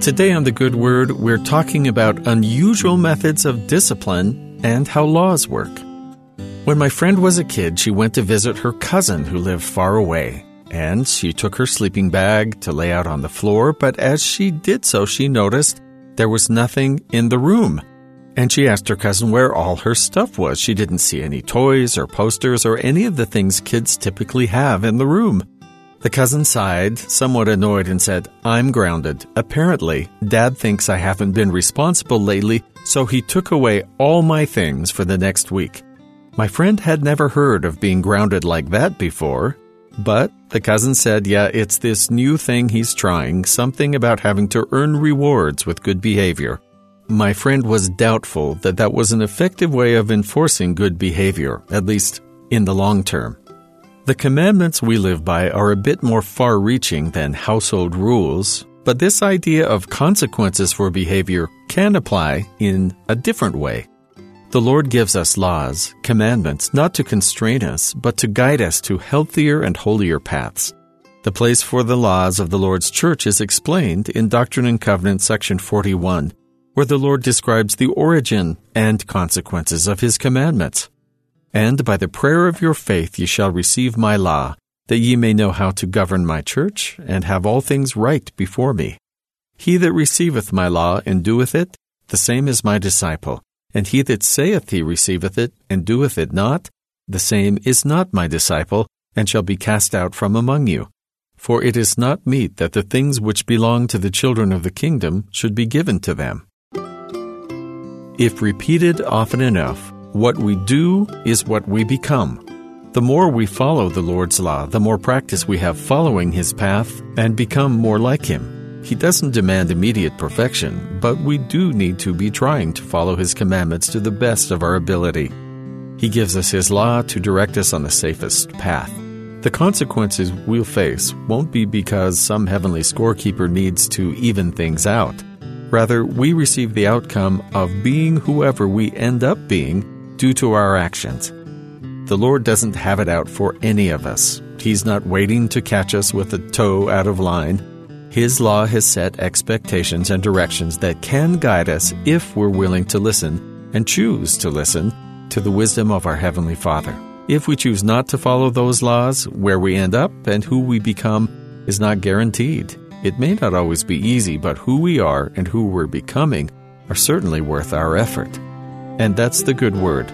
Today on The Good Word, we're talking about unusual methods of discipline and how laws work. When my friend was a kid, she went to visit her cousin who lived far away, and she took her sleeping bag to lay out on the floor, but as she did so, she noticed there was nothing in the room. And she asked her cousin where all her stuff was. She didn't see any toys or posters or any of the things kids typically have in the room. The cousin sighed, somewhat annoyed, and said, I'm grounded. Apparently, Dad thinks I haven't been responsible lately, so he took away all my things for the next week. My friend had never heard of being grounded like that before, but the cousin said, Yeah, it's this new thing he's trying, something about having to earn rewards with good behavior. My friend was doubtful that that was an effective way of enforcing good behavior, at least in the long term. The commandments we live by are a bit more far reaching than household rules, but this idea of consequences for behavior can apply in a different way. The Lord gives us laws, commandments, not to constrain us, but to guide us to healthier and holier paths. The place for the laws of the Lord's church is explained in Doctrine and Covenants section 41, where the Lord describes the origin and consequences of his commandments. And by the prayer of your faith ye shall receive my law, that ye may know how to govern my church, and have all things right before me. He that receiveth my law and doeth it, the same is my disciple. And he that saith he receiveth it, and doeth it not, the same is not my disciple, and shall be cast out from among you. For it is not meet that the things which belong to the children of the kingdom should be given to them. If repeated often enough, what we do is what we become. The more we follow the Lord's law, the more practice we have following His path and become more like Him. He doesn't demand immediate perfection, but we do need to be trying to follow His commandments to the best of our ability. He gives us His law to direct us on the safest path. The consequences we'll face won't be because some heavenly scorekeeper needs to even things out. Rather, we receive the outcome of being whoever we end up being due to our actions. The Lord doesn't have it out for any of us. He's not waiting to catch us with a toe out of line. His law has set expectations and directions that can guide us if we're willing to listen and choose to listen to the wisdom of our Heavenly Father. If we choose not to follow those laws, where we end up and who we become is not guaranteed. It may not always be easy, but who we are and who we're becoming are certainly worth our effort. And that's the good word